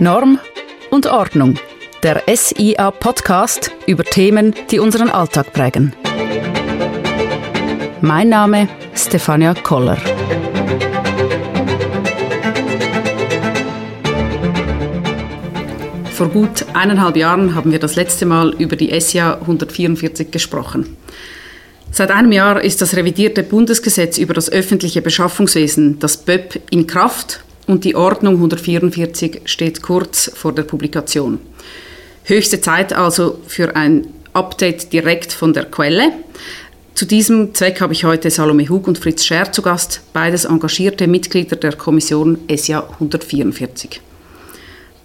Norm und Ordnung. Der SIA Podcast über Themen, die unseren Alltag prägen. Mein Name Stefania Koller. Vor gut eineinhalb Jahren haben wir das letzte Mal über die SIA 144 gesprochen. Seit einem Jahr ist das revidierte Bundesgesetz über das öffentliche Beschaffungswesen, das BÖP, in Kraft und die Ordnung 144 steht kurz vor der Publikation. Höchste Zeit also für ein Update direkt von der Quelle. Zu diesem Zweck habe ich heute Salome Hug und Fritz Scher zu Gast, beides engagierte Mitglieder der Kommission ESIA 144.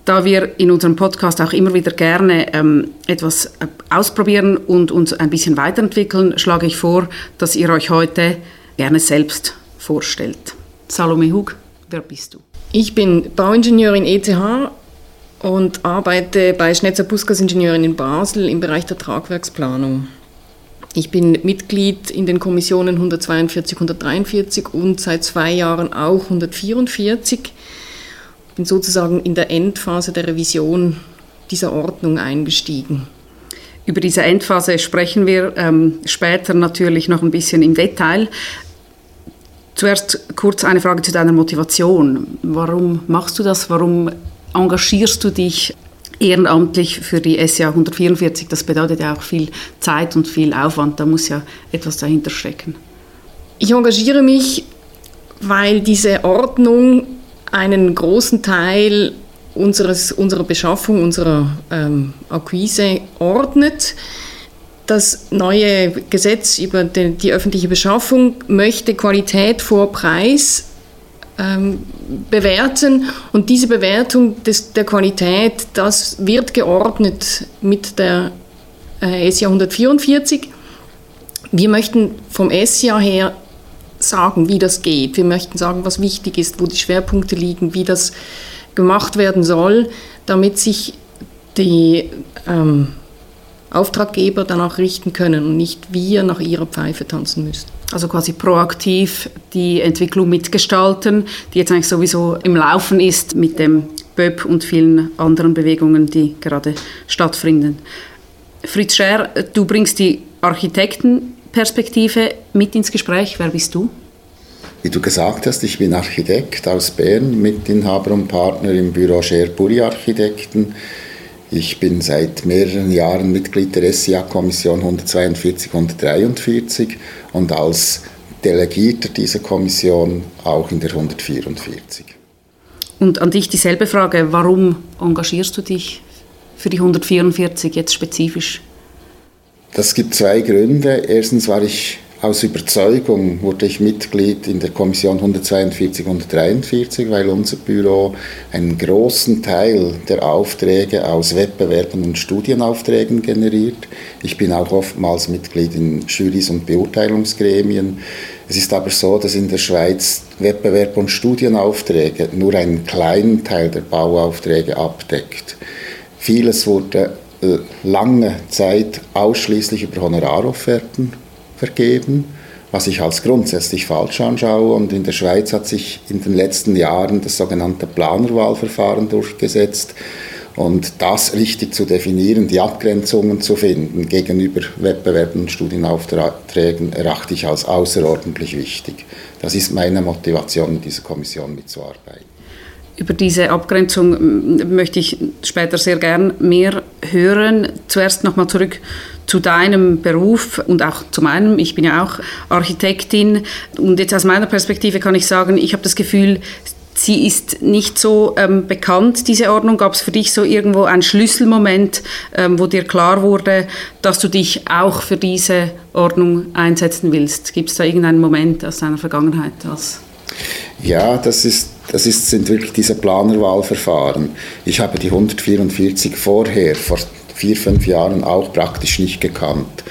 Da wir in unserem Podcast auch immer wieder gerne ähm, etwas äh, ausprobieren und uns ein bisschen weiterentwickeln, schlage ich vor, dass ihr euch heute gerne selbst vorstellt. Salome Hug, wer bist du? Ich bin Bauingenieurin ETH und arbeite bei Schnetzer Puskas Ingenieurin in Basel im Bereich der Tragwerksplanung. Ich bin Mitglied in den Kommissionen 142, 143 und seit zwei Jahren auch 144. Bin sozusagen in der Endphase der Revision dieser Ordnung eingestiegen. Über diese Endphase sprechen wir ähm, später natürlich noch ein bisschen im Detail. Zuerst kurz eine Frage zu deiner Motivation. Warum machst du das? Warum engagierst du dich ehrenamtlich für die SCA 144? Das bedeutet ja auch viel Zeit und viel Aufwand. Da muss ja etwas dahinter stecken. Ich engagiere mich, weil diese Ordnung einen großen Teil unseres, unserer Beschaffung, unserer ähm, Akquise ordnet. Das neue Gesetz über die, öffentliche Beschaffung möchte Qualität vor Preis ähm, bewerten und diese Bewertung des, der Qualität, das wird geordnet mit der äh, SIA 144. Wir möchten vom SIA her sagen, wie das geht. Wir möchten sagen, was wichtig ist, wo die Schwerpunkte liegen, wie das gemacht werden soll, damit sich die ähm, Auftraggeber danach richten können und nicht wir nach ihrer Pfeife tanzen müssen. Also quasi proaktiv die Entwicklung mitgestalten, die jetzt eigentlich sowieso im Laufen ist mit dem BÖP und vielen anderen Bewegungen, die gerade stattfinden. Fritz Scher, du bringst die Architektenperspektive mit ins Gespräch. Wer bist du? Wie du gesagt hast, ich bin Architekt aus Bern, Mitinhaber und Partner im Büro Scher Puri Architekten. Ich bin seit mehreren Jahren Mitglied der SIA-Kommission 142 143 und als Delegierter dieser Kommission auch in der 144. Und an dich dieselbe Frage, warum engagierst du dich für die 144 jetzt spezifisch? Das gibt zwei Gründe. Erstens war ich aus Überzeugung wurde ich Mitglied in der Kommission 142 und 143, weil unser Büro einen großen Teil der Aufträge aus Wettbewerben und Studienaufträgen generiert. Ich bin auch oftmals Mitglied in Jurys und Beurteilungsgremien. Es ist aber so, dass in der Schweiz Wettbewerb und Studienaufträge nur einen kleinen Teil der Bauaufträge abdeckt. Vieles wurde äh, lange Zeit ausschließlich über Honorarofferten vergeben, was ich als grundsätzlich falsch anschaue. Und in der Schweiz hat sich in den letzten Jahren das sogenannte Planerwahlverfahren durchgesetzt. Und das richtig zu definieren, die Abgrenzungen zu finden gegenüber Wettbewerben und Studienaufträgen, erachte ich als außerordentlich wichtig. Das ist meine Motivation, in dieser Kommission mitzuarbeiten. Über diese Abgrenzung möchte ich später sehr gern mehr hören. Zuerst nochmal zurück zu deinem Beruf und auch zu meinem. Ich bin ja auch Architektin und jetzt aus meiner Perspektive kann ich sagen, ich habe das Gefühl, sie ist nicht so ähm, bekannt, diese Ordnung. Gab es für dich so irgendwo einen Schlüsselmoment, ähm, wo dir klar wurde, dass du dich auch für diese Ordnung einsetzen willst? Gibt es da irgendeinen Moment aus deiner Vergangenheit? Als ja, das ist das ist, sind wirklich diese Planerwahlverfahren. Ich habe die 144 vorher, vor vier, fünf Jahren auch praktisch nicht gekannt.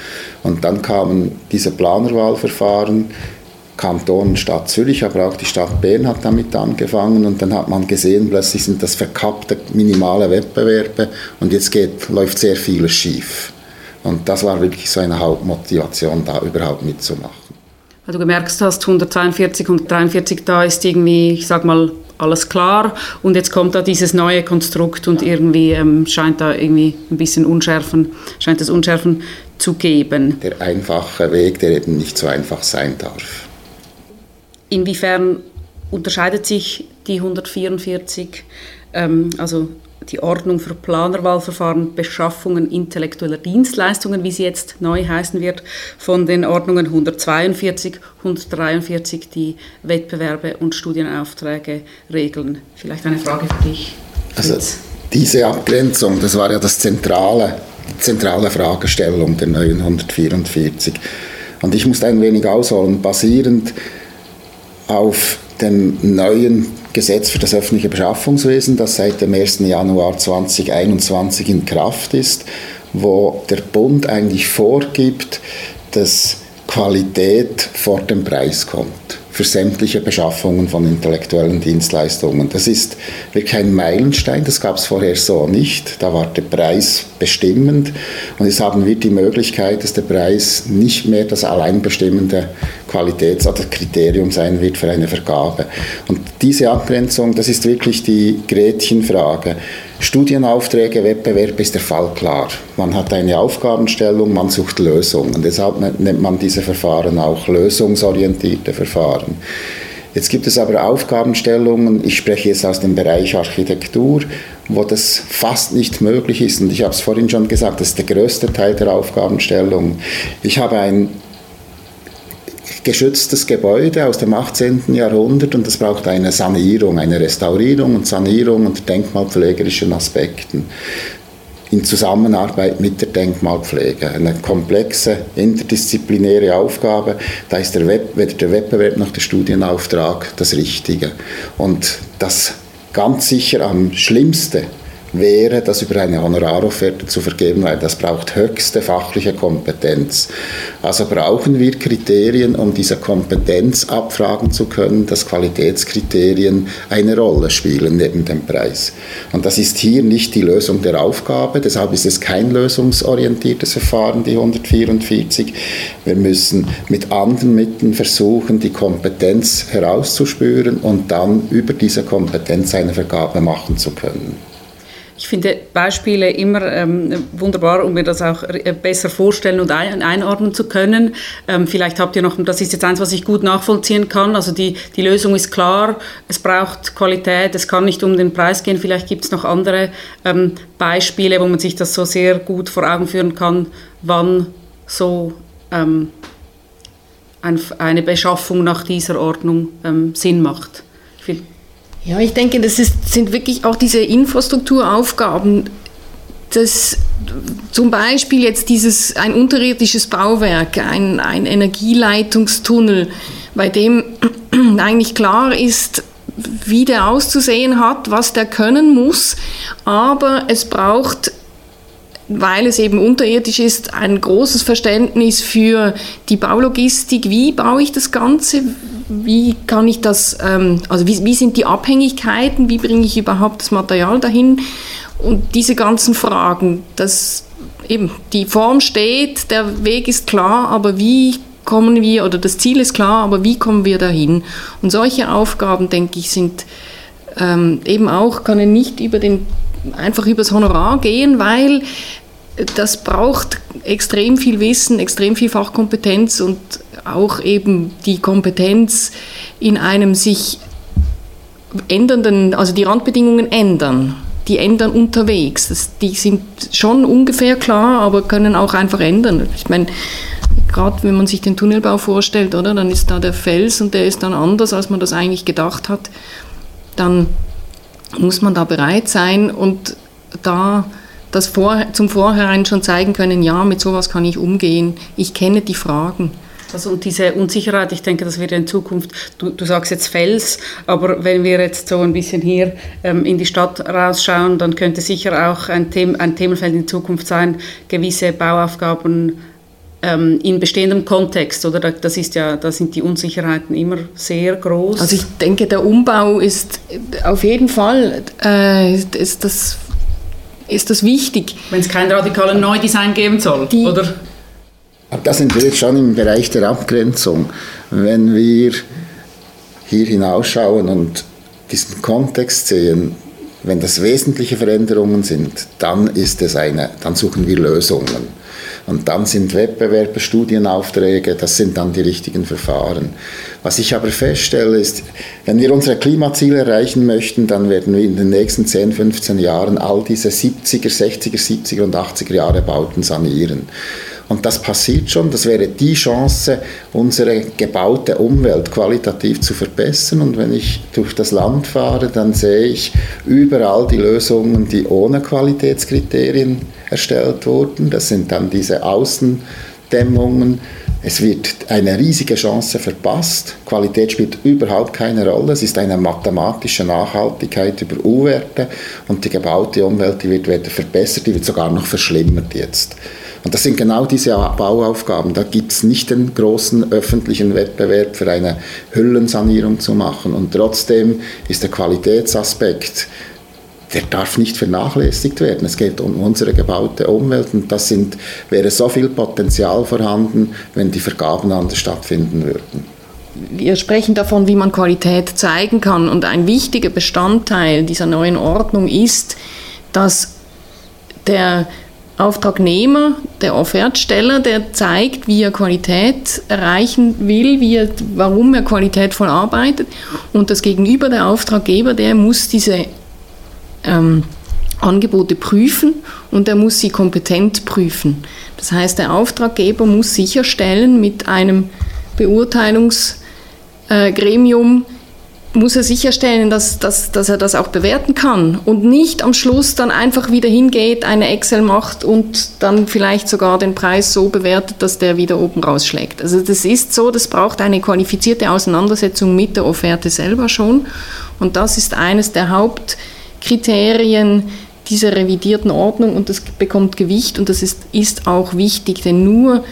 Und dann kamen diese Planerwahlverfahren, Kanton Stadt Zürich, aber auch die Stadt Bern hat damit angefangen und dann hat man gesehen, plötzlich sind das verkappte minimale Wettbewerbe und jetzt geht, läuft sehr vieles schief. Und das war wirklich so eine Hauptmotivation, da überhaupt mitzumachen weil du gemerkt hast, 142, 143, da ist irgendwie, ich sag mal, alles klar und jetzt kommt da dieses neue Konstrukt und irgendwie ähm, scheint da irgendwie ein bisschen Unschärfen, scheint es Unschärfen zu geben. Der einfache Weg, der eben nicht so einfach sein darf. Inwiefern unterscheidet sich die 144, ähm, also die Ordnung für Planerwahlverfahren, Beschaffungen intellektueller Dienstleistungen, wie sie jetzt neu heißen wird, von den Ordnungen 142, 143, die Wettbewerbe und Studienaufträge regeln. Vielleicht eine Frage für dich. Also diese Abgrenzung, das war ja das zentrale, zentrale Fragestellung der neuen 144. Und ich musste ein wenig ausholen, basierend auf dem neuen Gesetz für das öffentliche Beschaffungswesen, das seit dem 1. Januar 2021 in Kraft ist, wo der Bund eigentlich vorgibt, dass Qualität vor dem Preis kommt für sämtliche Beschaffungen von intellektuellen Dienstleistungen. Das ist wirklich ein Meilenstein, das gab es vorher so nicht. Da war der Preis bestimmend und jetzt haben wir die Möglichkeit, dass der Preis nicht mehr das alleinbestimmende Qualitäts- oder Kriterium sein wird für eine Vergabe. Und diese Abgrenzung, das ist wirklich die Gretchenfrage. Studienaufträge, Wettbewerb ist der Fall klar. Man hat eine Aufgabenstellung, man sucht Lösungen. Deshalb nennt man diese Verfahren auch lösungsorientierte Verfahren. Jetzt gibt es aber Aufgabenstellungen, ich spreche jetzt aus dem Bereich Architektur, wo das fast nicht möglich ist. Und ich habe es vorhin schon gesagt, das ist der größte Teil der Aufgabenstellung. Ich habe ein geschütztes Gebäude aus dem 18. Jahrhundert und das braucht eine Sanierung, eine Restaurierung und Sanierung unter denkmalpflegerischen Aspekten in Zusammenarbeit mit der Denkmalpflege. Eine komplexe, interdisziplinäre Aufgabe. Da ist der Web, weder der Wettbewerb noch der Studienauftrag das Richtige. Und das ganz sicher am schlimmste wäre, das über eine Honorarofferte zu vergeben, weil das braucht höchste fachliche Kompetenz. Also brauchen wir Kriterien, um diese Kompetenz abfragen zu können, dass Qualitätskriterien eine Rolle spielen neben dem Preis. Und das ist hier nicht die Lösung der Aufgabe, deshalb ist es kein lösungsorientiertes Verfahren, die 144. Wir müssen mit anderen Mitteln versuchen, die Kompetenz herauszuspüren und dann über diese Kompetenz eine Vergabe machen zu können. Ich finde Beispiele immer ähm, wunderbar, um mir das auch äh, besser vorstellen und ein, einordnen zu können. Ähm, vielleicht habt ihr noch, das ist jetzt eins, was ich gut nachvollziehen kann. Also die, die Lösung ist klar, es braucht Qualität, es kann nicht um den Preis gehen. Vielleicht gibt es noch andere ähm, Beispiele, wo man sich das so sehr gut vor Augen führen kann, wann so ähm, ein, eine Beschaffung nach dieser Ordnung ähm, Sinn macht. Ja, ich denke, das ist, sind wirklich auch diese Infrastrukturaufgaben, dass zum Beispiel jetzt dieses ein unterirdisches Bauwerk, ein, ein Energieleitungstunnel, bei dem eigentlich klar ist, wie der auszusehen hat, was der können muss, aber es braucht weil es eben unterirdisch ist, ein großes Verständnis für die Baulogistik. Wie baue ich das Ganze? Wie kann ich das, ähm, also wie, wie sind die Abhängigkeiten? Wie bringe ich überhaupt das Material dahin? Und diese ganzen Fragen, dass eben die Form steht, der Weg ist klar, aber wie kommen wir, oder das Ziel ist klar, aber wie kommen wir dahin? Und solche Aufgaben, denke ich, sind ähm, eben auch, kann nicht über den einfach übers Honorar gehen, weil das braucht extrem viel Wissen, extrem viel Fachkompetenz und auch eben die Kompetenz in einem sich ändernden, also die Randbedingungen ändern. Die ändern unterwegs. Das, die sind schon ungefähr klar, aber können auch einfach ändern. Ich meine, gerade wenn man sich den Tunnelbau vorstellt, oder, dann ist da der Fels und der ist dann anders, als man das eigentlich gedacht hat. Dann muss man da bereit sein und da das vor, zum Vorhinein schon zeigen können, ja, mit sowas kann ich umgehen, ich kenne die Fragen. Also und diese Unsicherheit, ich denke, das wird in Zukunft, du, du sagst jetzt Fels, aber wenn wir jetzt so ein bisschen hier ähm, in die Stadt rausschauen, dann könnte sicher auch ein, Them ein Themenfeld in Zukunft sein, gewisse Bauaufgaben ähm, in bestehendem Kontext, oder? Das ist ja, da sind die Unsicherheiten immer sehr groß. Also ich denke, der Umbau ist auf jeden Fall äh, ist das ist das wichtig. Wenn es kein radikalen Neudesign geben soll, Die, oder? Da sind wir jetzt schon im Bereich der Abgrenzung. Wenn wir hier hinausschauen und diesen Kontext sehen, wenn das wesentliche Veränderungen sind, dann ist es eine, dann suchen wir Lösungen. Und dann sind Wettbewerbe, Studienaufträge, das sind dann die richtigen Verfahren. Was ich aber feststelle, ist, wenn wir unsere Klimaziele erreichen möchten, dann werden wir in den nächsten 10, 15 Jahren all diese 70er, 60er, 70er und 80er Jahre Bauten sanieren. Und das passiert schon. Das wäre die Chance, unsere gebaute Umwelt qualitativ zu verbessern. Und wenn ich durch das Land fahre, dann sehe ich überall die Lösungen, die ohne Qualitätskriterien erstellt wurden. Das sind dann diese Außendämmungen. Es wird eine riesige Chance verpasst. Qualität spielt überhaupt keine Rolle. Es ist eine mathematische Nachhaltigkeit über U-Werte und die gebaute Umwelt, die wird weder verbessert, die wird sogar noch verschlimmert jetzt. Und das sind genau diese Bauaufgaben. Da gibt es nicht den großen öffentlichen Wettbewerb für eine Hüllensanierung zu machen. Und trotzdem ist der Qualitätsaspekt der darf nicht vernachlässigt werden. Es geht um unsere gebaute Umwelt und das sind, wäre so viel Potenzial vorhanden, wenn die Vergaben anders stattfinden würden. Wir sprechen davon, wie man Qualität zeigen kann und ein wichtiger Bestandteil dieser neuen Ordnung ist, dass der Auftragnehmer, der Offertsteller, der zeigt, wie er Qualität erreichen will, wie er, warum er qualitätvoll arbeitet. Und das Gegenüber, der Auftraggeber, der muss diese ähm, Angebote prüfen und er muss sie kompetent prüfen. Das heißt, der Auftraggeber muss sicherstellen mit einem Beurteilungsgremium, muss er sicherstellen, dass, dass, dass er das auch bewerten kann und nicht am Schluss dann einfach wieder hingeht, eine Excel macht und dann vielleicht sogar den Preis so bewertet, dass der wieder oben rausschlägt. Also das ist so, das braucht eine qualifizierte Auseinandersetzung mit der Offerte selber schon und das ist eines der Hauptkriterien dieser revidierten Ordnung und das bekommt Gewicht und das ist, ist auch wichtig, denn nur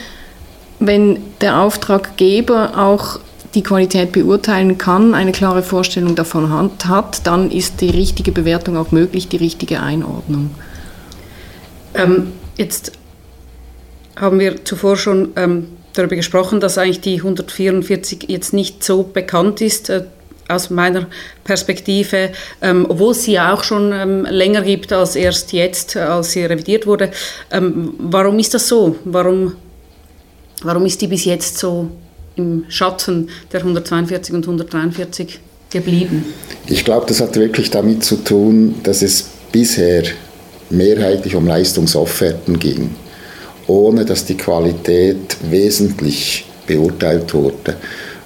wenn der Auftraggeber auch die Qualität beurteilen kann, eine klare Vorstellung davon hat, dann ist die richtige Bewertung auch möglich, die richtige Einordnung. Ähm, jetzt haben wir zuvor schon ähm, darüber gesprochen, dass eigentlich die 144 jetzt nicht so bekannt ist. Äh, aus meiner Perspektive, ähm, obwohl es sie ja auch schon ähm, länger gibt als erst jetzt, als sie revidiert wurde. Ähm, warum ist das so? Warum, warum ist die bis jetzt so im Schatten der 142 und 143 geblieben? Ich glaube, das hat wirklich damit zu tun, dass es bisher mehrheitlich um Leistungsofferten ging, ohne dass die Qualität wesentlich beurteilt wurde.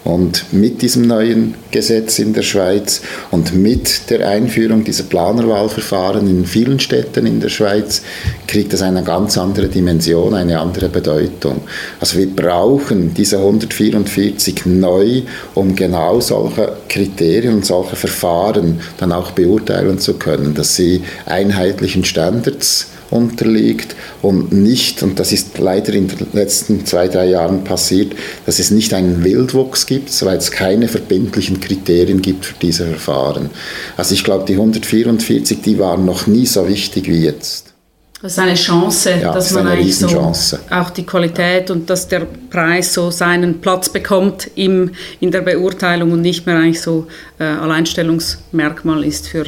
Und mit diesem neuen Gesetz in der Schweiz und mit der Einführung dieser Planerwahlverfahren in vielen Städten in der Schweiz kriegt das eine ganz andere Dimension, eine andere Bedeutung. Also wir brauchen diese 144 neu, um genau solche Kriterien und solche Verfahren dann auch beurteilen zu können, dass sie einheitlichen Standards unterliegt und nicht, und das ist leider in den letzten zwei, drei Jahren passiert, dass es nicht einen Wildwuchs gibt, weil es keine verbindlichen Kriterien gibt für diese Verfahren. Also ich glaube, die 144, die waren noch nie so wichtig wie jetzt. Das ist eine Chance, ja, dass man eigentlich so auch die Qualität und dass der Preis so seinen Platz bekommt im, in der Beurteilung und nicht mehr eigentlich so äh, Alleinstellungsmerkmal ist für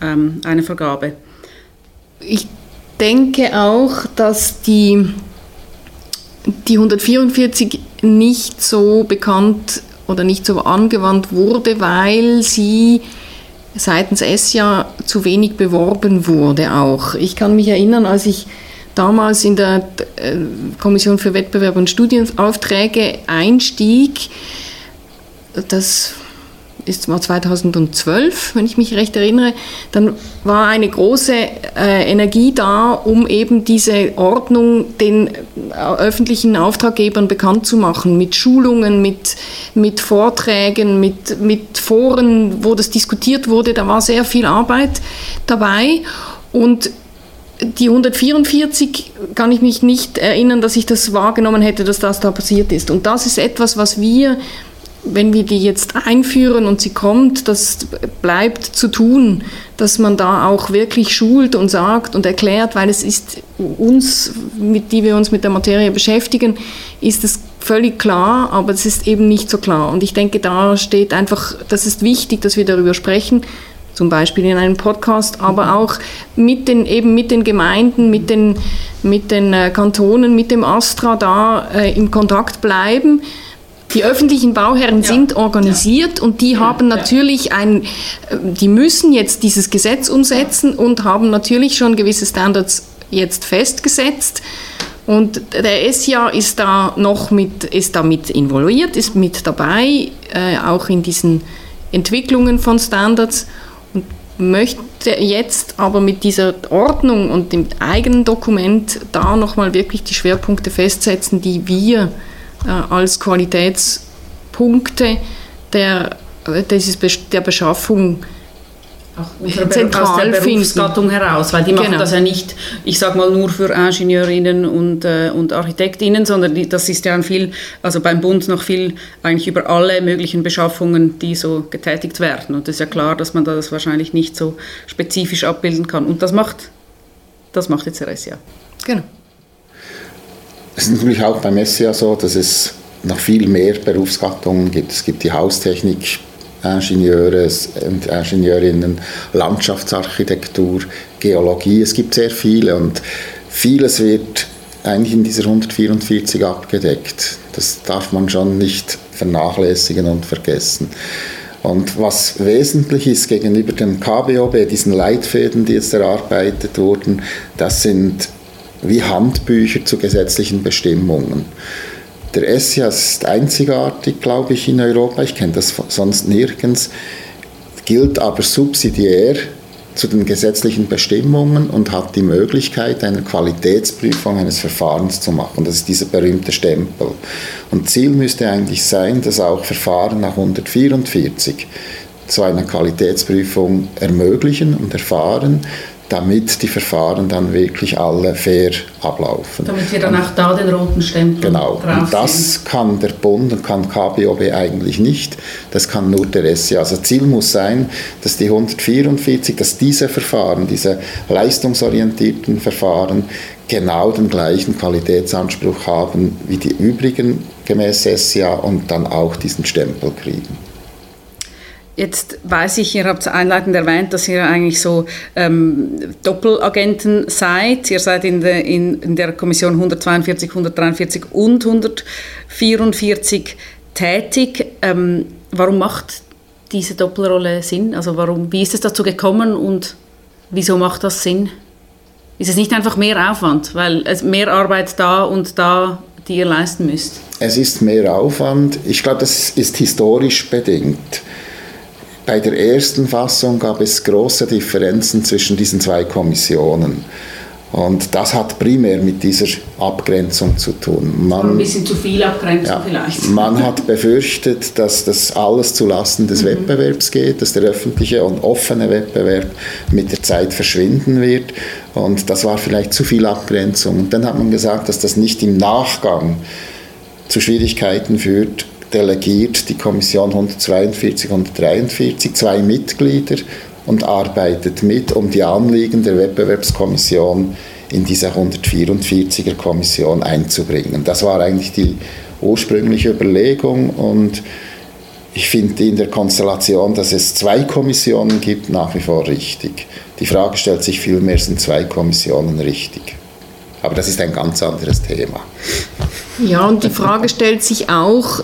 ähm, eine Vergabe. Ich denke auch, dass die, die 144 nicht so bekannt oder nicht so angewandt wurde, weil sie seitens ESSA zu wenig beworben wurde auch. Ich kann mich erinnern, als ich damals in der äh, Kommission für Wettbewerb und Studienaufträge einstieg, das ist war 2012, wenn ich mich recht erinnere, dann war eine große äh, Energie da, um eben diese Ordnung den äh, öffentlichen Auftraggebern bekannt zu machen, mit Schulungen, mit, mit Vorträgen, mit, mit Foren, wo das diskutiert wurde. Da war sehr viel Arbeit dabei und die 144 kann ich mich nicht erinnern, dass ich das wahrgenommen hätte, dass das da passiert ist. Und das ist etwas, was wir wenn wir die jetzt einführen und sie kommt, das bleibt zu tun, dass man da auch wirklich schult und sagt und erklärt, weil es ist uns, mit die wir uns mit der Materie beschäftigen, ist es völlig klar, aber es ist eben nicht so klar. Und ich denke, da steht einfach, das ist wichtig, dass wir darüber sprechen, zum Beispiel in einem Podcast, aber auch mit den, eben mit den Gemeinden, mit den, mit den äh, Kantonen, mit dem Astra da äh, im Kontakt bleiben. Die öffentlichen Bauherren ja. sind organisiert ja. und die haben natürlich ein, äh, die müssen jetzt dieses Gesetz umsetzen und haben natürlich schon gewisse Standards jetzt festgesetzt. Und der SIA ist da noch mit, ist da mit involviert, ist mit dabei, äh, auch in diesen Entwicklungen von Standards und möchte jetzt aber mit dieser Ordnung und dem eigenen Dokument da nochmal wirklich die Schwerpunkte festsetzen, die wir als Qualitätspunkte der, äh, dieses, der Beschaffung auch zentral aus der Berufsgattung finden. heraus, weil die machen genau. das ja nicht, ich sage mal nur für Ingenieurinnen und, äh, und Architektinnen, sondern die, das ist ja ein viel, also beim Bund noch viel eigentlich über alle möglichen Beschaffungen, die so getätigt werden. Und es ist ja klar, dass man das wahrscheinlich nicht so spezifisch abbilden kann. Und das macht, das macht jetzt RS ja. Genau. Es ist natürlich auch beim SCA so, dass es noch viel mehr Berufsgattungen gibt. Es gibt die Haustechnik, Ingenieure und Ingenieurinnen, Landschaftsarchitektur, Geologie. Es gibt sehr viele und vieles wird eigentlich in dieser 144 abgedeckt. Das darf man schon nicht vernachlässigen und vergessen. Und was wesentlich ist gegenüber dem KBOB, diesen Leitfäden, die jetzt erarbeitet wurden, das sind wie Handbücher zu gesetzlichen Bestimmungen. Der ESSIAS ist einzigartig, glaube ich, in Europa. Ich kenne das sonst nirgends. Gilt aber subsidiär zu den gesetzlichen Bestimmungen und hat die Möglichkeit, eine Qualitätsprüfung eines Verfahrens zu machen. Das ist dieser berühmte Stempel. Und Ziel müsste eigentlich sein, dass auch Verfahren nach 144 zu einer Qualitätsprüfung ermöglichen und erfahren, damit die Verfahren dann wirklich alle fair ablaufen. Damit wir dann auch da den roten Stempel Genau, und das kann der Bund und kann KBOB eigentlich nicht, das kann nur der SCA. Also Ziel muss sein, dass die 144, dass diese Verfahren, diese leistungsorientierten Verfahren genau den gleichen Qualitätsanspruch haben wie die übrigen gemäß SCA und dann auch diesen Stempel kriegen. Jetzt weiß ich, ihr habt einleitend erwähnt, dass ihr eigentlich so ähm, Doppelagenten seid. Ihr seid in der, in, in der Kommission 142, 143 und 144 tätig. Ähm, warum macht diese Doppelrolle Sinn? Also warum, wie ist es dazu gekommen und wieso macht das Sinn? Ist es nicht einfach mehr Aufwand, weil es mehr Arbeit da und da, die ihr leisten müsst? Es ist mehr Aufwand. Ich glaube, das ist historisch bedingt. Bei der ersten Fassung gab es große Differenzen zwischen diesen zwei Kommissionen. Und das hat primär mit dieser Abgrenzung zu tun. Man, ein bisschen zu viel Abgrenzung ja, vielleicht. Man hat befürchtet, dass das alles zulasten des mhm. Wettbewerbs geht, dass der öffentliche und offene Wettbewerb mit der Zeit verschwinden wird. Und das war vielleicht zu viel Abgrenzung. Und dann hat man gesagt, dass das nicht im Nachgang zu Schwierigkeiten führt, delegiert die Kommission 142 und 143 zwei Mitglieder und arbeitet mit, um die Anliegen der Wettbewerbskommission in diese 144er Kommission einzubringen. Das war eigentlich die ursprüngliche Überlegung und ich finde in der Konstellation, dass es zwei Kommissionen gibt, nach wie vor richtig. Die Frage stellt sich vielmehr, sind zwei Kommissionen richtig? Aber das ist ein ganz anderes Thema. Ja, und die Frage stellt sich auch,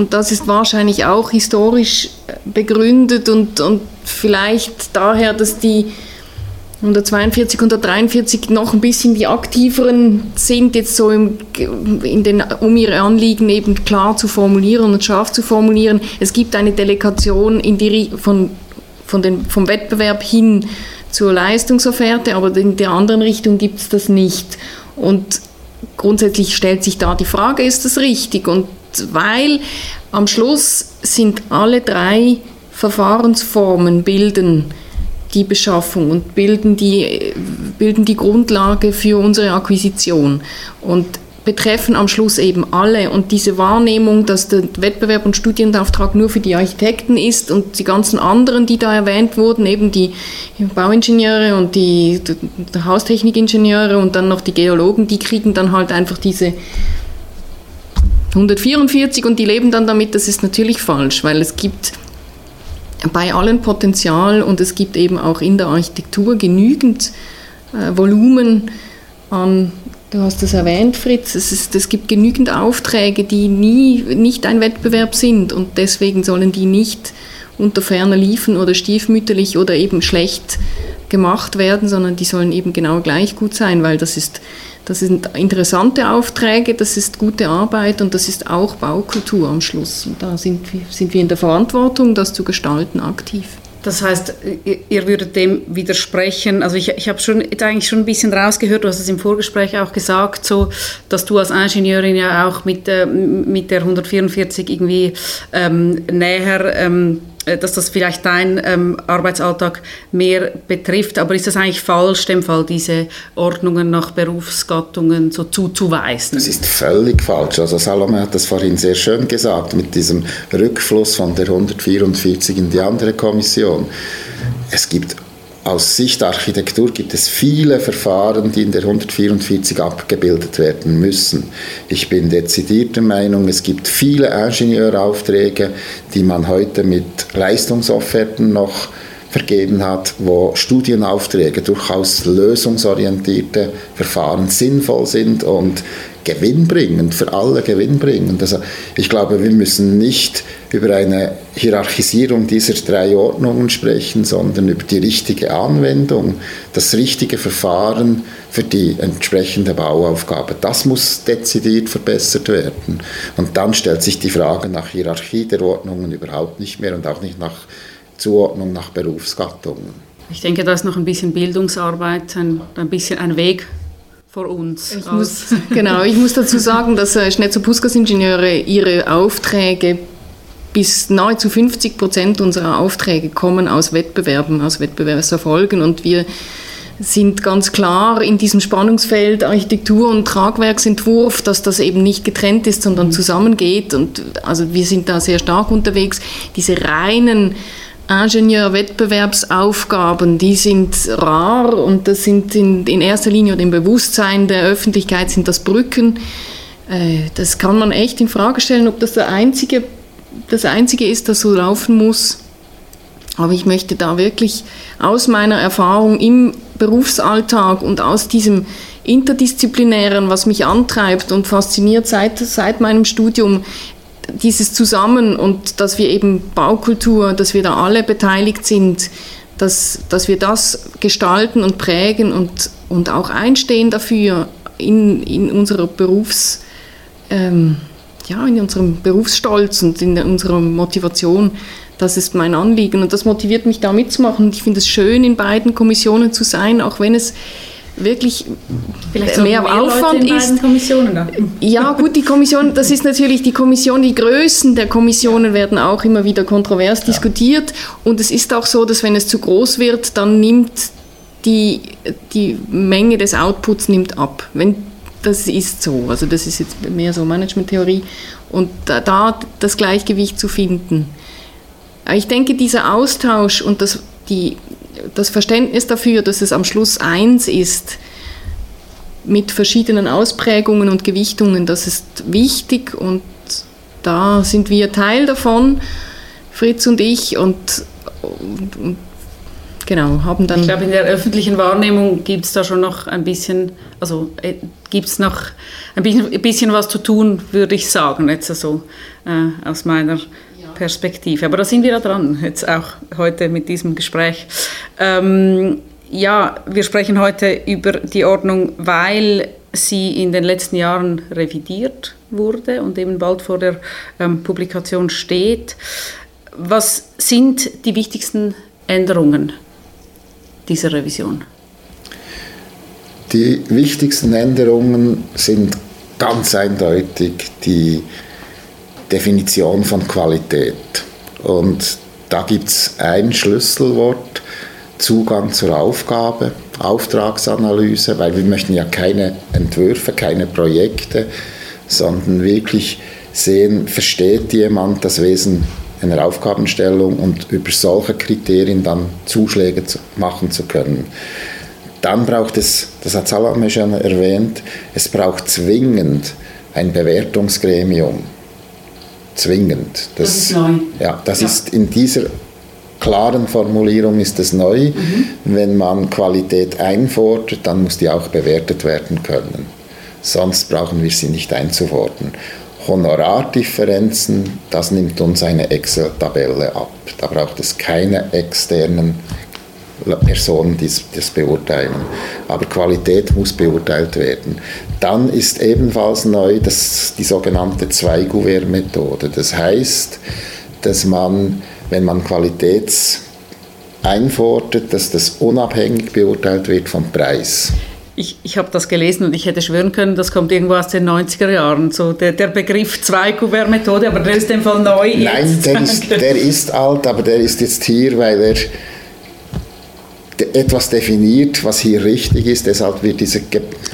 und das ist wahrscheinlich auch historisch äh, begründet und, und vielleicht daher, dass die 142, 143 noch ein bisschen die aktiveren sind, jetzt so im, in den, um ihre Anliegen eben klar zu formulieren und scharf zu formulieren. Es gibt eine Delegation in die, von, von den, vom Wettbewerb hin zur Leistungsofferte, aber in der anderen Richtung gibt es das nicht. Und grundsätzlich stellt sich da die Frage, ist das richtig? Und weil am Schluss sind alle drei Verfahrensformen bilden die Beschaffung und bilden die, bilden die Grundlage für unsere Akquisition und betreffen am Schluss eben alle. Und diese Wahrnehmung, dass der Wettbewerb und Studienauftrag nur für die Architekten ist und die ganzen anderen, die da erwähnt wurden, eben die Bauingenieure und die, die Haustechnikingenieure und dann noch die Geologen, die kriegen dann halt einfach diese 144 und die leben dann damit, das ist natürlich falsch, weil es gibt bei allen Potenzial und es gibt eben auch in der Architektur genügend äh, Volumen an, du hast es erwähnt, Fritz, es, ist, es gibt genügend Aufträge, die nie, nicht ein Wettbewerb sind und deswegen sollen die nicht unter ferner liefen oder stiefmütterlich oder eben schlecht gemacht werden, sondern die sollen eben genau gleich gut sein, weil das ist das sind interessante Aufträge, das ist gute Arbeit und das ist auch Baukultur am Schluss. Und da sind wir, sind wir in der Verantwortung, das zu gestalten aktiv. Das heißt, ihr würdet dem widersprechen. Also ich, ich habe schon eigentlich schon ein bisschen rausgehört, du hast es im Vorgespräch auch gesagt, so, dass du als Ingenieurin ja auch mit, äh, mit der 144 irgendwie ähm, näher ähm, äh, dass das vielleicht dein ähm, Arbeitsalltag mehr betrifft. Aber ist das eigentlich falsch, dem Fall diese Ordnungen nach Berufsgattungen so zuzuweisen? Das ist völlig falsch. Also Salome hat das vorhin sehr schön gesagt mit diesem Rückfluss von der 144 in die andere Kommission. Es gibt aus Sicht der Architektur gibt es viele Verfahren, die in der 144 abgebildet werden müssen. Ich bin dezidiert der Meinung, es gibt viele Ingenieuraufträge, die man heute mit Leistungsofferten noch vergeben hat, wo Studienaufträge durchaus lösungsorientierte Verfahren sinnvoll sind und gewinnbringend, für alle gewinnbringend. Also ich glaube, wir müssen nicht über eine Hierarchisierung dieser drei Ordnungen sprechen, sondern über die richtige Anwendung, das richtige Verfahren für die entsprechende Bauaufgabe. Das muss dezidiert verbessert werden. Und dann stellt sich die Frage nach Hierarchie der Ordnungen überhaupt nicht mehr und auch nicht nach Zuordnung nach Berufsgattungen. Ich denke, da ist noch ein bisschen Bildungsarbeit, ein, ein bisschen ein Weg vor uns. Ich muss, genau, ich muss dazu sagen, dass äh, Schnetzer-Puskas-Ingenieure ihre Aufträge bis nahezu 50 Prozent unserer Aufträge kommen aus Wettbewerben, aus Wettbewerbserfolgen und wir sind ganz klar in diesem Spannungsfeld Architektur und Tragwerksentwurf, dass das eben nicht getrennt ist, sondern mhm. zusammengeht und also wir sind da sehr stark unterwegs. Diese reinen Ingenieurwettbewerbsaufgaben, die sind rar und das sind in, in erster Linie oder im Bewusstsein der Öffentlichkeit sind das Brücken. Äh, das kann man echt in Frage stellen, ob das der einzige, das einzige ist, das so laufen muss. Aber ich möchte da wirklich aus meiner Erfahrung im Berufsalltag und aus diesem Interdisziplinären, was mich antreibt und fasziniert seit, seit meinem Studium, dieses Zusammen und dass wir eben Baukultur, dass wir da alle beteiligt sind, dass, dass wir das gestalten und prägen und, und auch einstehen dafür in, in unserer Berufs, ähm, ja, in unserem Berufsstolz und in unserer Motivation. Das ist mein Anliegen und das motiviert mich da mitzumachen. Ich finde es schön, in beiden Kommissionen zu sein, auch wenn es wirklich Vielleicht mehr, mehr Aufwand ist. Ja, gut, die Kommission, das ist natürlich die Kommission, die Größen der Kommissionen werden auch immer wieder kontrovers ja. diskutiert. Und es ist auch so, dass wenn es zu groß wird, dann nimmt die, die Menge des Outputs nimmt ab. Wenn, das ist so. Also das ist jetzt mehr so Management-Theorie. Und da, da das Gleichgewicht zu finden. Ich denke, dieser Austausch und das, die, das Verständnis dafür, dass es am Schluss eins ist, mit verschiedenen Ausprägungen und Gewichtungen, das ist wichtig und da sind wir Teil davon, Fritz und ich, und, und, und genau, haben dann... Ich glaube, in der öffentlichen Wahrnehmung gibt es da schon noch ein bisschen, also äh, gibt es noch ein bisschen, ein bisschen was zu tun, würde ich sagen, jetzt so äh, aus meiner Perspektive. Aber da sind wir ja dran, jetzt auch heute mit diesem Gespräch. Ähm, ja, wir sprechen heute über die Ordnung, weil sie in den letzten Jahren revidiert wurde und eben bald vor der ähm, Publikation steht. Was sind die wichtigsten Änderungen dieser Revision? Die wichtigsten Änderungen sind ganz eindeutig die Definition von Qualität. Und da gibt es ein Schlüsselwort, Zugang zur Aufgabe, Auftragsanalyse, weil wir möchten ja keine Entwürfe, keine Projekte, sondern wirklich sehen, versteht jemand das Wesen einer Aufgabenstellung und über solche Kriterien dann Zuschläge machen zu können. Dann braucht es, das hat Salame schon erwähnt, es braucht zwingend ein Bewertungsgremium. Zwingend. Das, das ist neu. Ja, das ja. ist in dieser klaren Formulierung ist es neu. Mhm. Wenn man Qualität einfordert, dann muss die auch bewertet werden können. Sonst brauchen wir sie nicht einzufordern. Honorardifferenzen, das nimmt uns eine Excel-Tabelle ab. Da braucht es keine externen Personen, die das beurteilen. Aber Qualität muss beurteilt werden. Dann ist ebenfalls neu das, die sogenannte Zwei-Gouvert-Methode. Das heißt, dass man, wenn man Qualitäts einfordert, dass das unabhängig beurteilt wird vom Preis. Ich, ich habe das gelesen und ich hätte schwören können, das kommt irgendwo aus den 90er Jahren, so der, der Begriff Zwei-Kuvert-Methode, aber der ist in dem Fall neu. Nein, der ist, der ist alt, aber der ist jetzt hier, weil er etwas definiert, was hier richtig ist, deshalb wird dieser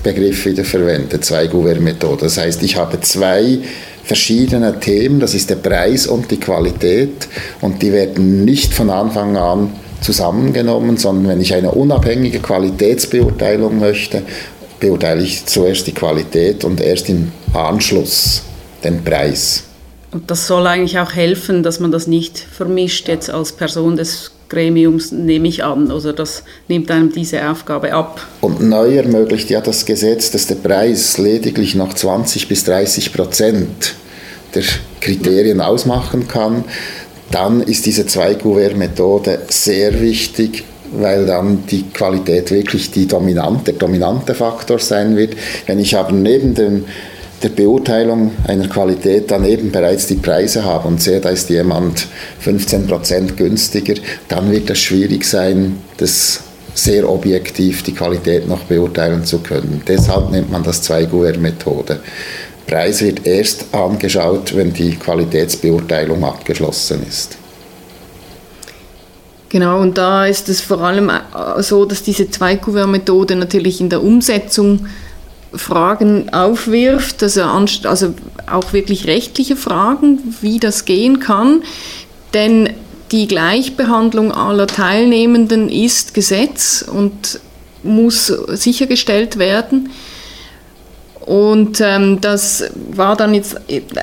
Begriff wieder verwendet, Zwei-Gouvert-Methode. Das heißt, ich habe zwei verschiedene Themen, das ist der Preis und die Qualität und die werden nicht von Anfang an zusammengenommen, sondern wenn ich eine unabhängige Qualitätsbeurteilung möchte, beurteile ich zuerst die Qualität und erst im Anschluss den Preis. Und das soll eigentlich auch helfen, dass man das nicht vermischt jetzt als Person des Gremiums, nehme ich an. Also das nimmt einem diese Aufgabe ab. Und neu ermöglicht ja das Gesetz, dass der Preis lediglich noch 20 bis 30 Prozent der Kriterien ausmachen kann dann ist diese Zwei-Kuvert-Methode sehr wichtig, weil dann die Qualität wirklich die dominante, der dominante Faktor sein wird. Wenn ich aber neben dem, der Beurteilung einer Qualität daneben bereits die Preise habe und sehe, da ist jemand 15% günstiger, dann wird es schwierig sein, das sehr objektiv die Qualität noch beurteilen zu können. Deshalb nennt man das Zwei-Kuvert-Methode. Preis wird erst angeschaut, wenn die Qualitätsbeurteilung abgeschlossen ist. Genau, und da ist es vor allem äh, so, dass diese Zwei-Kuvert-Methode natürlich in der Umsetzung Fragen aufwirft, also, also auch wirklich rechtliche Fragen, wie das gehen kann. Denn die Gleichbehandlung aller Teilnehmenden ist Gesetz und muss sichergestellt werden. Und ähm, das war dann jetzt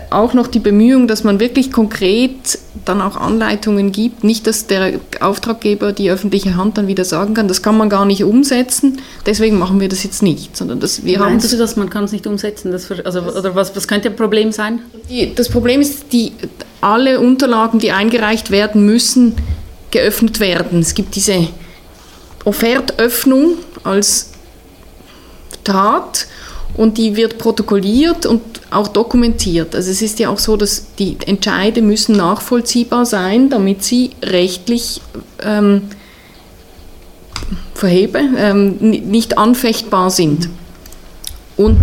auch noch die Bemühung, dass man wirklich konkret dann auch Anleitungen gibt. Nicht, dass der Auftraggeber die öffentliche Hand dann wieder sagen kann, das kann man gar nicht umsetzen, deswegen machen wir das jetzt nicht. Sondern dass wir Meinst haben du, dass man kann es nicht umsetzen? Das, also, oder was, was könnte ein Problem sein? Die, das Problem ist, die, alle Unterlagen, die eingereicht werden, müssen geöffnet werden. Es gibt diese Offertöffnung als Tat und die wird protokolliert und auch dokumentiert. Also es ist ja auch so, dass die Entscheide müssen nachvollziehbar sein, damit sie rechtlich ähm, verhebe, ähm, nicht anfechtbar sind. Und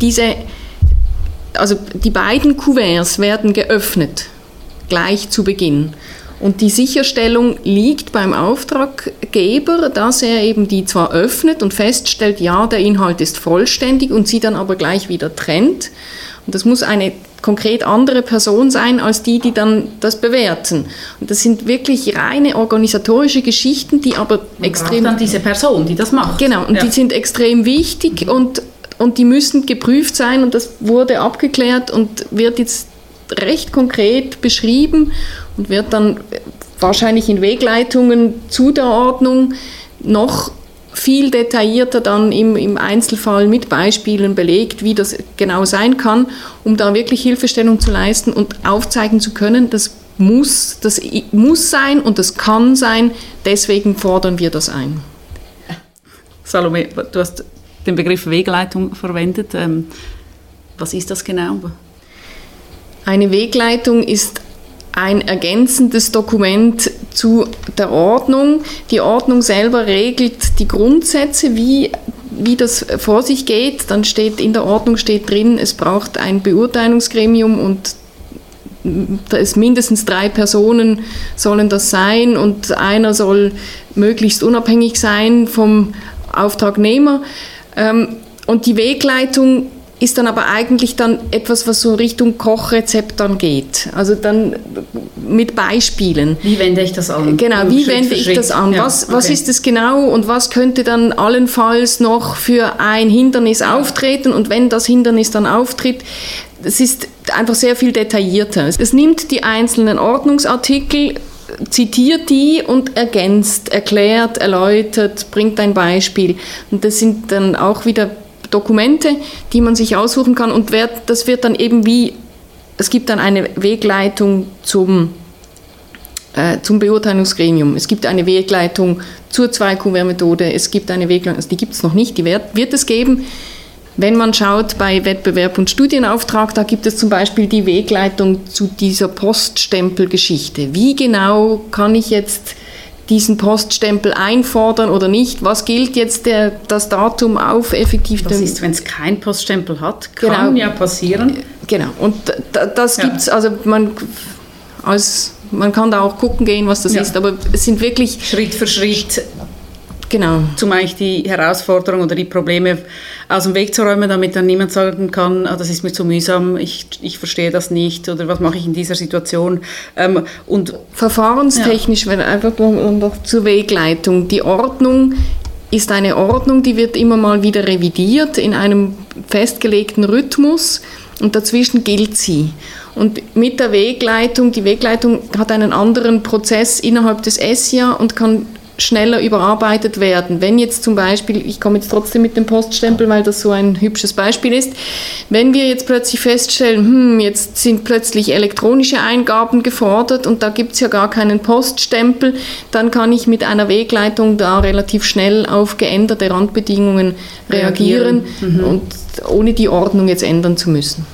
diese, also die beiden Kuverts werden geöffnet, gleich zu Beginn. Und die Sicherstellung liegt beim Auftraggeber, dass er eben die zwar öffnet und feststellt, ja, der Inhalt ist vollständig und sie dann aber gleich wieder trennt. Und das muss eine konkret andere Person sein als die, die dann das bewerten. Und das sind wirklich reine organisatorische Geschichten, die aber Man extrem. dann diese Person, die das macht. Genau, und ja. die sind extrem wichtig und, und die müssen geprüft sein und das wurde abgeklärt und wird jetzt recht konkret beschrieben und wird dann wahrscheinlich in Wegleitungen zu der Ordnung noch viel detaillierter dann im, im Einzelfall mit Beispielen belegt, wie das genau sein kann, um da wirklich Hilfestellung zu leisten und aufzeigen zu können, das muss, das muss sein und das kann sein, deswegen fordern wir das ein. Salome, du hast den Begriff Wegleitung verwendet. Ähm, was ist das genau? Eine Wegleitung ist ein ergänzendes Dokument zu der Ordnung. Die Ordnung selber regelt die Grundsätze, wie, wie das vor sich geht. Dann steht in der Ordnung steht drin, es braucht ein Beurteilungsgremium und ist mindestens drei Personen sollen das sein und einer soll möglichst unabhängig sein vom Auftragnehmer. Ähm, und die Wegleitung ist dann aber eigentlich dann etwas, was so Richtung Kochrezept dann geht. Also dann mit Beispielen. Wie wende ich das an? Genau, wie Schritt wende ich das an? Ja, was, okay. was ist es genau und was könnte dann allenfalls noch für ein Hindernis auftreten? Und wenn das Hindernis dann auftritt, es ist einfach sehr viel detaillierter. Es nimmt die einzelnen Ordnungsartikel, zitiert die und ergänzt, erklärt, erläutert, bringt ein Beispiel. Und das sind dann auch wieder Dokumente, die man sich aussuchen kann und das wird dann eben wie, es gibt dann eine Wegleitung zum, äh, zum Beurteilungsgremium, es gibt eine Wegleitung zur 2Q-Methode, es gibt eine Wegleitung, also die gibt es noch nicht, die wird, wird es geben. Wenn man schaut bei Wettbewerb und Studienauftrag, da gibt es zum Beispiel die Wegleitung zu dieser Poststempelgeschichte. Wie genau kann ich jetzt diesen Poststempel einfordern oder nicht? Was gilt jetzt der, das Datum auf effektiv? Was ist, wenn es kein Poststempel hat? Kann genau. ja passieren. Genau, und das ja. gibt es, also man, als, man kann da auch gucken gehen, was das ja. ist, aber es sind wirklich... Schritt für Schritt Genau. Um eigentlich die Herausforderung oder die Probleme aus dem Weg zu räumen, damit dann niemand sagen kann, ah, das ist mir zu mühsam, ich, ich verstehe das nicht oder was mache ich in dieser Situation. Ähm, und Verfahrenstechnisch, ja. wenn einfach noch zur Wegleitung, die Ordnung ist eine Ordnung, die wird immer mal wieder revidiert in einem festgelegten Rhythmus und dazwischen gilt sie. Und mit der Wegleitung, die Wegleitung hat einen anderen Prozess innerhalb des SIA und kann schneller überarbeitet werden. Wenn jetzt zum Beispiel, ich komme jetzt trotzdem mit dem Poststempel, weil das so ein hübsches Beispiel ist, wenn wir jetzt plötzlich feststellen, hm, jetzt sind plötzlich elektronische Eingaben gefordert und da gibt es ja gar keinen Poststempel, dann kann ich mit einer Wegleitung da relativ schnell auf geänderte Randbedingungen reagieren, reagieren. Mhm. und ohne die Ordnung jetzt ändern zu müssen.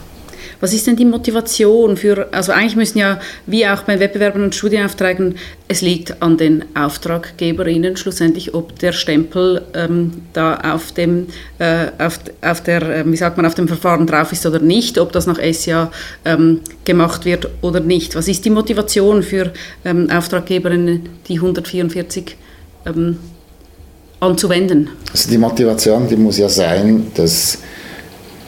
Was ist denn die Motivation für, also eigentlich müssen ja, wie auch bei Wettbewerben und Studienaufträgen, es liegt an den Auftraggeberinnen schlussendlich, ob der Stempel ähm, da auf dem, äh, auf, auf der, äh, wie sagt man, auf dem Verfahren drauf ist oder nicht, ob das nach SIA ähm, gemacht wird oder nicht. Was ist die Motivation für ähm, Auftraggeberinnen, die 144 ähm, anzuwenden? Also die Motivation, die muss ja sein, dass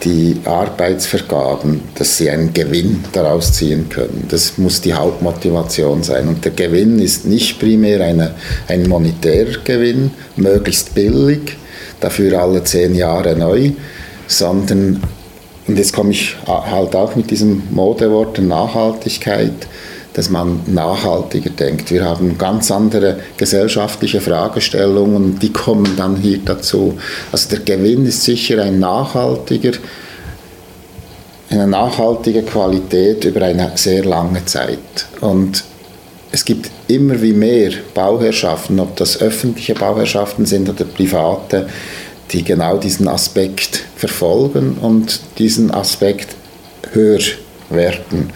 die Arbeitsvergaben, dass sie einen Gewinn daraus ziehen können. Das muss die Hauptmotivation sein. Und der Gewinn ist nicht primär eine, ein Monetärgewinn, möglichst billig, dafür alle zehn Jahre neu, sondern, und jetzt komme ich halt auch mit diesem Modewort Nachhaltigkeit, dass man nachhaltiger denkt. Wir haben ganz andere gesellschaftliche Fragestellungen, die kommen dann hier dazu. Also der Gewinn ist sicher ein nachhaltiger, eine nachhaltige Qualität über eine sehr lange Zeit. Und es gibt immer wie mehr Bauherrschaften, ob das öffentliche Bauherrschaften sind oder private, die genau diesen Aspekt verfolgen und diesen Aspekt höher werden.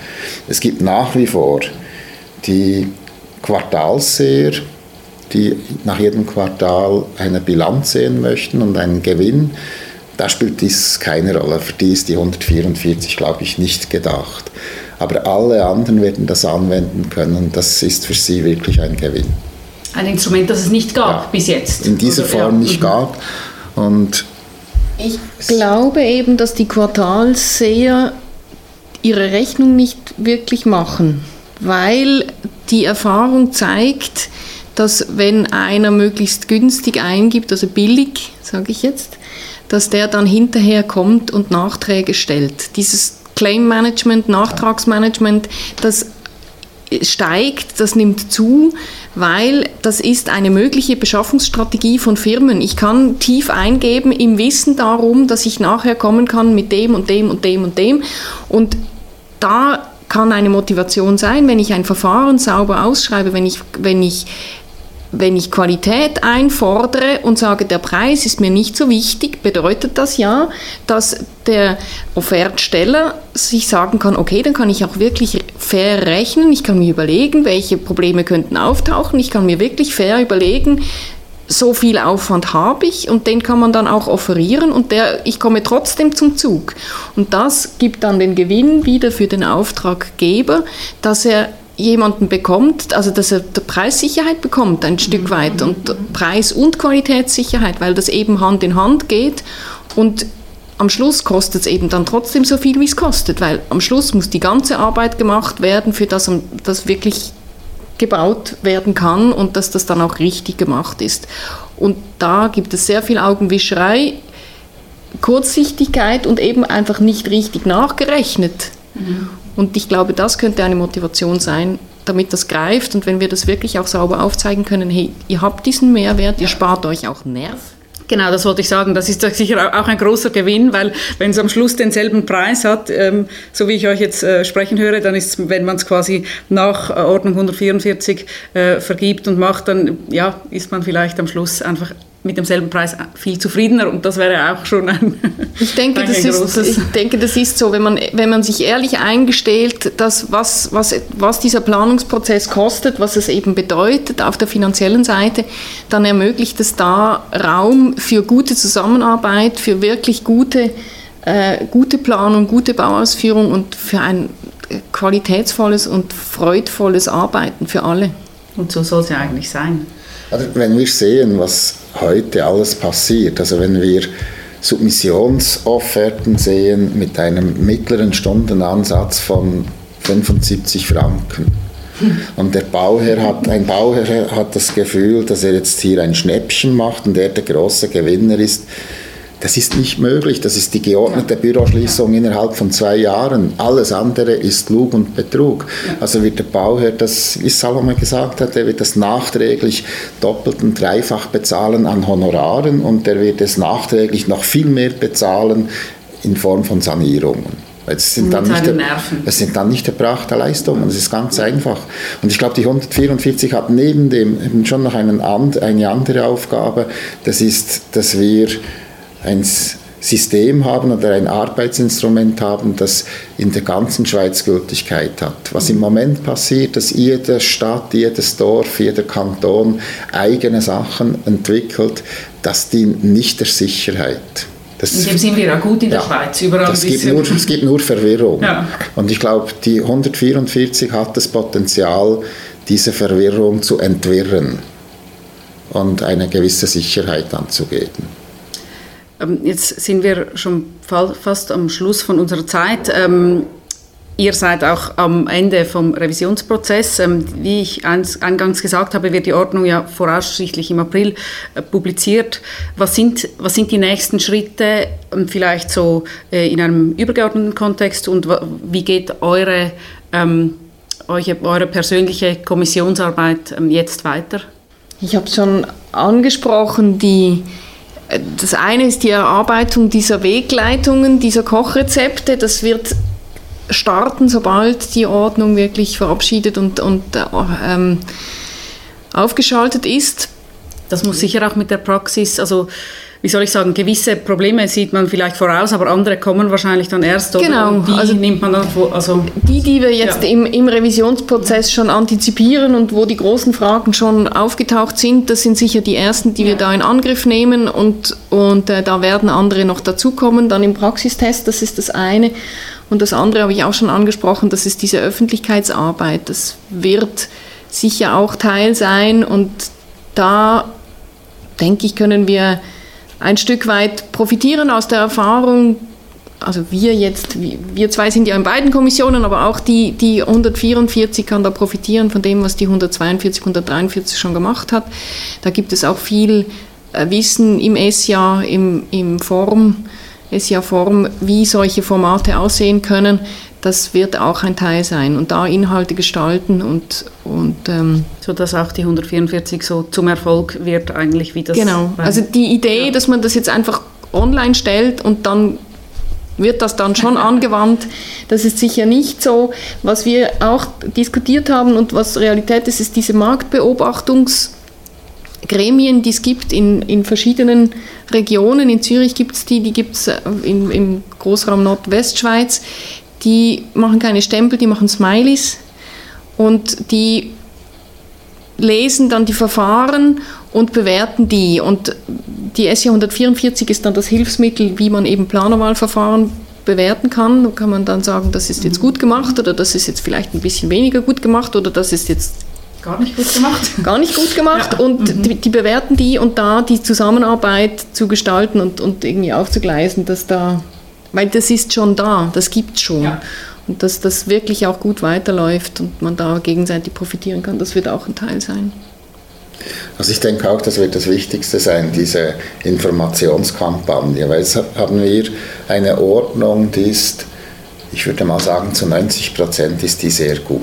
Es gibt nach wie vor die Quartalsseher, die nach jedem Quartal eine Bilanz sehen möchten und einen Gewinn. Da spielt dies keine Rolle. Für die ist die 144, glaube ich, nicht gedacht. Aber alle anderen werden das anwenden können. Das ist für sie wirklich ein Gewinn. Ein Instrument, das es nicht gab ja, bis jetzt. In dieser Oder, Form ja. nicht mhm. gab. Und ich glaube eben, dass die Quartalsseher ihre Rechnung nicht wirklich machen, weil die Erfahrung zeigt, dass wenn einer möglichst günstig eingibt, also billig, sage ich jetzt, dass der dann hinterher kommt und Nachträge stellt. Dieses Claim Management, Nachtragsmanagement, das steigt, das nimmt zu, weil das ist eine mögliche Beschaffungsstrategie von Firmen. Ich kann tief eingeben im Wissen darum, dass ich nachher kommen kann mit dem und dem und dem und dem. Und da kann eine Motivation sein, wenn ich ein Verfahren sauber ausschreibe, wenn ich, wenn ich wenn ich Qualität einfordere und sage, der Preis ist mir nicht so wichtig, bedeutet das ja, dass der Offertsteller sich sagen kann, okay, dann kann ich auch wirklich fair rechnen, ich kann mir überlegen, welche Probleme könnten auftauchen, ich kann mir wirklich fair überlegen, so viel Aufwand habe ich und den kann man dann auch offerieren und der, ich komme trotzdem zum Zug. Und das gibt dann den Gewinn wieder für den Auftraggeber, dass er jemanden bekommt, also dass er Preissicherheit bekommt ein Stück weit und Preis- und Qualitätssicherheit, weil das eben Hand in Hand geht und am Schluss kostet es eben dann trotzdem so viel, wie es kostet, weil am Schluss muss die ganze Arbeit gemacht werden, für das das wirklich gebaut werden kann und dass das dann auch richtig gemacht ist. Und da gibt es sehr viel Augenwischerei, Kurzsichtigkeit und eben einfach nicht richtig nachgerechnet. Mhm. Und ich glaube, das könnte eine Motivation sein, damit das greift und wenn wir das wirklich auch sauber aufzeigen können, hey, ihr habt diesen Mehrwert, ihr spart euch auch Nerv. Genau, das wollte ich sagen. Das ist sicher auch ein großer Gewinn, weil wenn es am Schluss denselben Preis hat, ähm, so wie ich euch jetzt äh, sprechen höre, dann ist wenn man es quasi nach äh, Ordnung 144 äh, vergibt und macht, dann ja, ist man vielleicht am Schluss einfach mit demselben Preis viel zufriedener und das wäre auch schon ein Ich denke, das ist, ich denke, das ist so, wenn man, wenn man sich ehrlich eingestellt, dass was, was, was dieser Planungsprozess kostet, was es eben bedeutet auf der finanziellen Seite, dann ermöglicht es da Raum für gute Zusammenarbeit, für wirklich gute, äh, gute Planung, gute Bauausführung und für ein qualitätsvolles und freudvolles Arbeiten für alle. Und so soll es ja eigentlich sein. Wenn wir sehen, was heute alles passiert, also wenn wir Submissionsofferten sehen mit einem mittleren Stundenansatz von 75 Franken. Und der Bauherr hat, ein Bauherr hat das Gefühl, dass er jetzt hier ein Schnäppchen macht und er der große Gewinner ist. Das ist nicht möglich. Das ist die geordnete Büroschließung innerhalb von zwei Jahren. Alles andere ist Lug und Betrug. Also wird der Bauherr das, wie Salome gesagt hat, er wird das nachträglich doppelt und dreifach bezahlen an Honoraren und er wird es nachträglich noch viel mehr bezahlen in Form von Sanierungen. Es sind, dann nicht, es sind dann nicht erbrachte Leistungen, das ist ganz einfach. Und ich glaube, die 144 hat neben dem schon noch einen, eine andere Aufgabe, das ist, dass wir ein System haben oder ein Arbeitsinstrument haben, das in der ganzen Schweiz Gültigkeit hat. Was im Moment passiert, dass jede Stadt, jedes Dorf, jeder Kanton eigene Sachen entwickelt, das dient nicht der Sicherheit. Das, in dem sind wir auch gut in der ja, Schweiz, überall das gibt nur, Es gibt nur Verwirrung. Ja. Und ich glaube, die 144 hat das Potenzial, diese Verwirrung zu entwirren und eine gewisse Sicherheit anzugeben. Ähm, jetzt sind wir schon fast am Schluss von unserer Zeit. Ähm, ihr seid auch am Ende vom Revisionsprozess. Ähm, wie ich eingangs gesagt habe, wird die Ordnung ja voraussichtlich im April äh, publiziert. Was sind, was sind die nächsten Schritte, vielleicht so äh, in einem übergeordneten Kontext und wie geht eure, eure persönliche Kommissionsarbeit jetzt weiter? Ich habe schon angesprochen, die das eine ist die Erarbeitung dieser Wegleitungen, dieser Kochrezepte. Das wird starten, sobald die Ordnung wirklich verabschiedet und, und ähm, aufgeschaltet ist. Das muss sicher auch mit der Praxis, also wie soll ich sagen, gewisse Probleme sieht man vielleicht voraus, aber andere kommen wahrscheinlich dann erst. Oder? Genau. die also nimmt man dann vor, also die, die wir jetzt ja. im, im Revisionsprozess schon antizipieren und wo die großen Fragen schon aufgetaucht sind, das sind sicher die ersten, die ja. wir da in Angriff nehmen und, und äh, da werden andere noch dazukommen, dann im Praxistest, das ist das eine. Und das andere habe ich auch schon angesprochen, das ist diese Öffentlichkeitsarbeit. Das wird sicher auch Teil sein und da denke ich, können wir ein Stück weit profitieren aus der Erfahrung, also wir jetzt, wir zwei sind ja in beiden Kommissionen, aber auch die, die 144 kann da profitieren von dem, was die 142, 143 schon gemacht hat. Da gibt es auch viel äh, Wissen im SJA, im, im Form, SJA-Form, wie solche Formate aussehen können das wird auch ein Teil sein und da Inhalte gestalten und, und ähm, so dass auch die 144 so zum Erfolg wird eigentlich wie das genau also die Idee ja. dass man das jetzt einfach online stellt und dann wird das dann schon angewandt das ist sicher nicht so was wir auch diskutiert haben und was Realität ist ist diese Marktbeobachtungs Gremien, die es gibt in, in verschiedenen Regionen. In Zürich gibt es die, die gibt es im Großraum Nordwestschweiz die machen keine Stempel, die machen Smileys und die lesen dann die Verfahren und bewerten die. Und die SJ 144 ist dann das Hilfsmittel, wie man eben Planerwahlverfahren bewerten kann. Da kann man dann sagen, das ist jetzt gut gemacht oder das ist jetzt vielleicht ein bisschen weniger gut gemacht oder das ist jetzt gar nicht gut gemacht. Gar nicht gut gemacht ja. und mhm. die, die, bewerten die und da die Zusammenarbeit zu gestalten und, und irgendwie aufzugleisen, dass da Weil das ist schon da, das gibt es schon. Ja. Und dass das wirklich auch gut weiterläuft und man da gegenseitig profitieren kann, das wird auch ein Teil sein. Also ich denke auch, das wird das Wichtigste sein, diese Informationskampagne, weil jetzt haben wir eine Ordnung, die ist, ich würde mal sagen, zu 90 Prozent ist die sehr gut.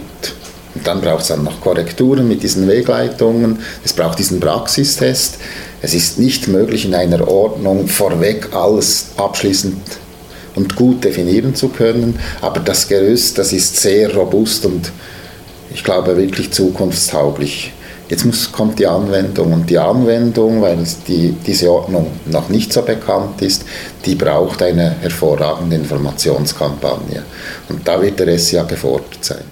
Und dann braucht es dann noch Korrekturen mit diesen Wegleitungen, es braucht diesen Praxistest. Es ist nicht möglich, in einer Ordnung vorweg alles abschließend und gut definieren zu können. Aber das Gerüst, das ist sehr robust und ich glaube wirklich zukunftstauglich. Jetzt muss, kommt die Anwendung und die Anwendung, weil die, diese Ordnung noch nicht so bekannt ist, die braucht eine hervorragende Informationskampagne. Und da wird der SIA gefordert sein.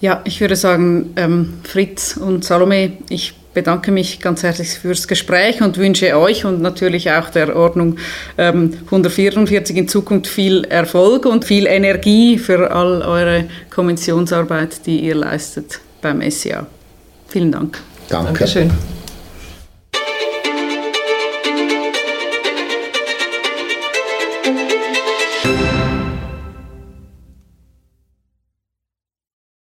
Ja, ich würde sagen, ähm, Fritz und Salome, ich bedanke mich ganz herzlich fürs Gespräch und wünsche euch und natürlich auch der Ordnung ähm, 144 in Zukunft viel Erfolg und viel Energie für all eure Kommissionsarbeit, die ihr leistet beim SCA. Vielen Dank. Danke. Dankeschön.